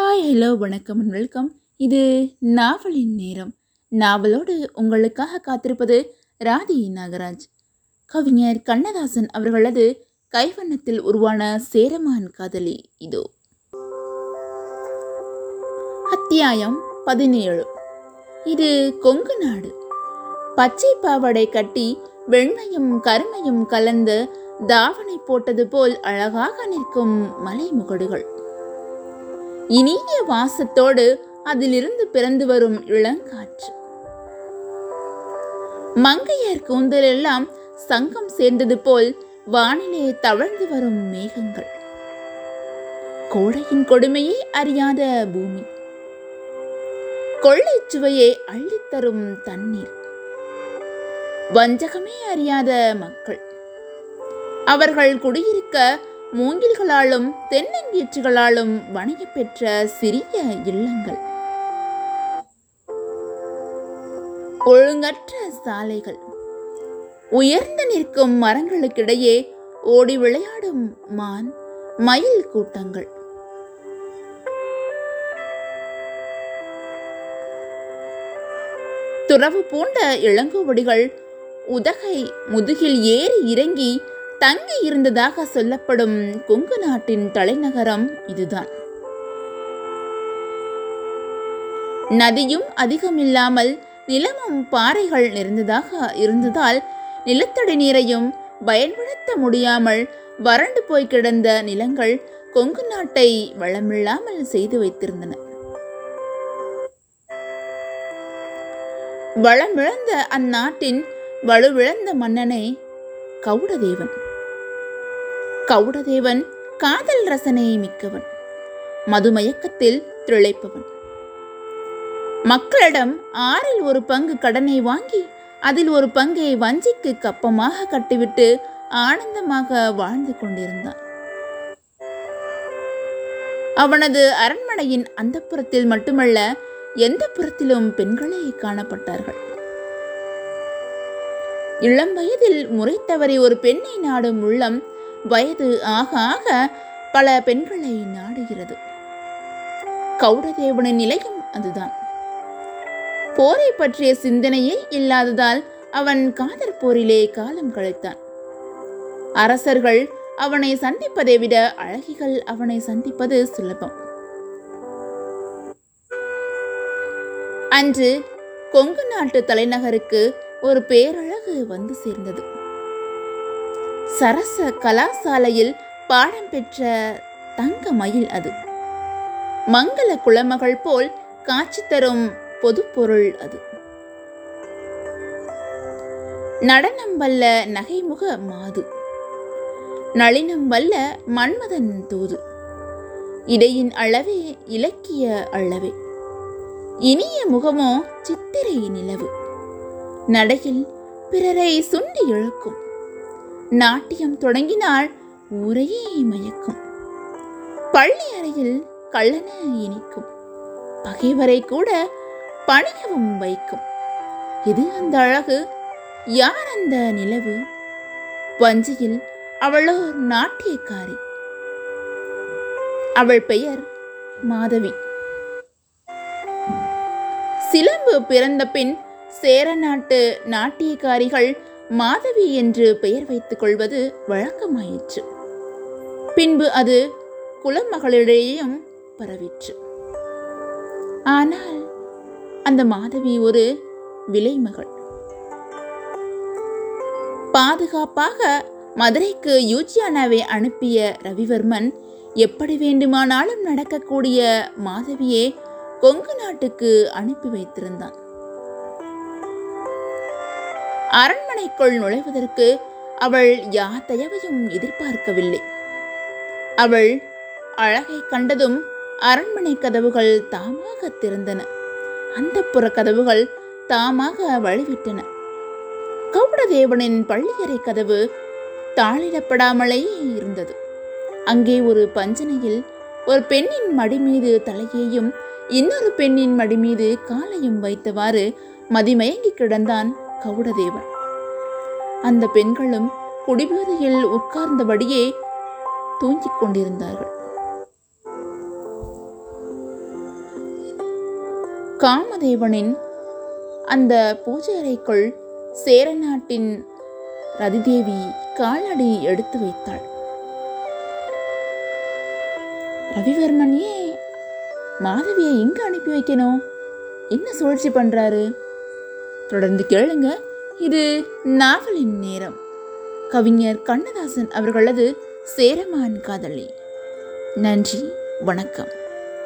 Hi hello வணக்கம் and welcome இது நாவலின் நேரம். நாவலோடு உங்களுக்காக காத்திருப்பது ராதி நாகராஜ். கவிஞர் கண்ணதாசன் அவர்களது கைவண்ணத்தில் உருவான சேரமான் காதலி இதோ. அத்தியாயம் பதினேழு. இது கொங்கு நாடு. பச்சை பாவாடை கட்டி வெண்மையும் கருமையும் கலந்து தாவணை போட்டது போல் அழகாக நிற்கும் மலைமுகடுகள். இனிய வாசத்தோடு அதிலிருந்து பிறந்து வரும் இளங்காற்று. மங்கையர் கூந்தலெல்லாம் சங்கம் சேர்ந்தது போல் வானிலே தவழ்ந்து வரும் மேகங்கள். கோடையின் கொடுமையை அறியாத பூமி. கொள்ளை சுவையை அள்ளித்தரும் தண்ணீர். வஞ்சகமே அறியாத மக்கள். அவர்கள் குடியிருக்க மூங்கில்களாலும் தென்னங்கீற்றுகளாலும் வணிக பெற்ற சிறிய இல்லங்கள். ஒழுங்கற்ற சாலைகள். உயர்ந்து நிற்கும் மரங்களுக்கிடையே ஓடி விளையாடும் மான் மயில் கூட்டங்கள். துறவு பூண்ட இளங்கோவடிகள் உதகை முதுகில் ஏறி இறங்கி தங்கி இருந்ததாக சொல்லப்படும் கொங்கு நாட்டின் தலைநகரம் இதுதான். நதியும் அதிகமில்லாமல் நிலமும் பாறைகள் நிறைந்ததாக இருந்ததால் நிலத்தடி நீரையும் பயன்படுத்த முடியாமல் வறண்டு போய் கிடந்த நிலங்கள் கொங்கு நாட்டை வளமில்லாமல் செய்து வைத்திருந்தன. வளமிழந்த அந்நாட்டின் வலுவிழந்த மன்னனே கவுடதேவன் கவுடதேவன் காதல் ரசனை மிக்கவன். மதுமயக்கத்தில் திளைப்பவன். மக்களிடம் ஆறில் ஒரு பங்கு கடனை வாங்கி அதில் ஒரு பங்கை வஞ்சிக்கு கப்பமாக கட்டிவிட்டு ஆனந்தமாக வாழ்ந்து கொண்டிருந்தான். அவனது அரண்மனையின் அந்த புறத்தில் மட்டுமல்ல எந்த புறத்திலும் பெண்களே காணப்பட்டார்கள். இளம் வயதில் முறை தவறி ஒரு பெண்ணை நாடும் உள்ளம் வயது ஆக ஆக பல பெண்களை நாடுகிறது. கௌடதேவனின் நிலையும் அதுதான். போரை பற்றிய சிந்தனையே இல்லாததால் அவன் காதற் போரிலே காலம் கழித்தான். அரசர்கள் அவனை சந்திப்பதை விட அழகிகள் அவனை சந்திப்பது சுலபம். அன்று கொங்கு நாட்டு தலைநகருக்கு ஒரு பேரழகு வந்து சேர்ந்தது. சரச கலாசாலையில் பாடம் பெற்ற தங்க மயில் அது. மங்கள குளமகள் போல் காட்சி தரும் பொதுப்பொருள் அது. நடனம் வல்ல நகைமுக மாது. நளினம் வல்ல மன்மதன் தூது. இடையின் அளவே இலக்கிய அளவே. இனிய முகமோ சித்திரை நிலவு. நடையில் பிறரை சுண்டி இழுக்கும். நாட்டியம் தொடங்கினால் ஊரையே மயக்கும். பள்ளி அறையில் கள்ளன இனிக்கும். பகைவரை கூட பணியவும் வைக்கும். இது அந்த அழகு? யார் அந்த நிலவு? வஞ்சியில் அவளோ நாட்டியக்காரி. அவள் பெயர் மாதவி. சிலம்பு பிறந்த பின் சேர நாட்டு நாட்டியக்காரிகள் மாதவி என்று பெயர் வைத்துக் கொள்வது வழக்கமாயிற்று. பின்பு அது குலமகளிடையேயும் பரவிற்று. ஆனால் அந்த மாதவி ஒரு விலைமகள். பாதுகாப்பாக மதுரைக்கு யூஜியானாவை அனுப்பிய ரவிவர்மன் எப்படி வேண்டுமானாலும் நடக்கக்கூடிய மாதவியே கொங்கு நாட்டுக்கு அனுப்பி வைத்திருந்தான். அரண்மனைக்குள் நுழைவதற்கு அவள் யார் தயவையும் எதிர்பார்க்கவில்லை. அவள் அழகை கண்டதும் அரண்மனை கதவுகள் தாமாக திறந்தன. அந்த புற கதவுகள் தாமாக வழிவிட்டன. கவுடதேவனின் பள்ளியறை கதவு தாளிடப்படாமலேயே இருந்தது. அங்கே ஒரு பஞ்சனையில் ஒரு பெண்ணின் மடி மீது தலையையும் இன்னொரு பெண்ணின் மடி மீது காலையும் வைத்தவாறு மதிமயங்கி கிடந்தான் கவுடதேவன் அந்த பெண்களும் குடிபோதையில் உட்கார்ந்தபடியே தூங்கிக் கொண்டிருந்தார்கள். காமதேவனின் அந்த பூஜை அறைக்குள் சேர நாட்டின் ரதிதேவி காலடி எடுத்து வைத்தாள். ரவிவர்மன் ஏன் மாதவியை எங்க அனுப்பி வைக்கணும்? என்ன சூழ்ச்சி பண்றாரு? தொடர்ந்து கேளுங்க. இது நாவலின் நேரம். கவிஞர் கண்ணதாசன் அவர்களது சேரமான் காதலி. நன்றி வணக்கம்.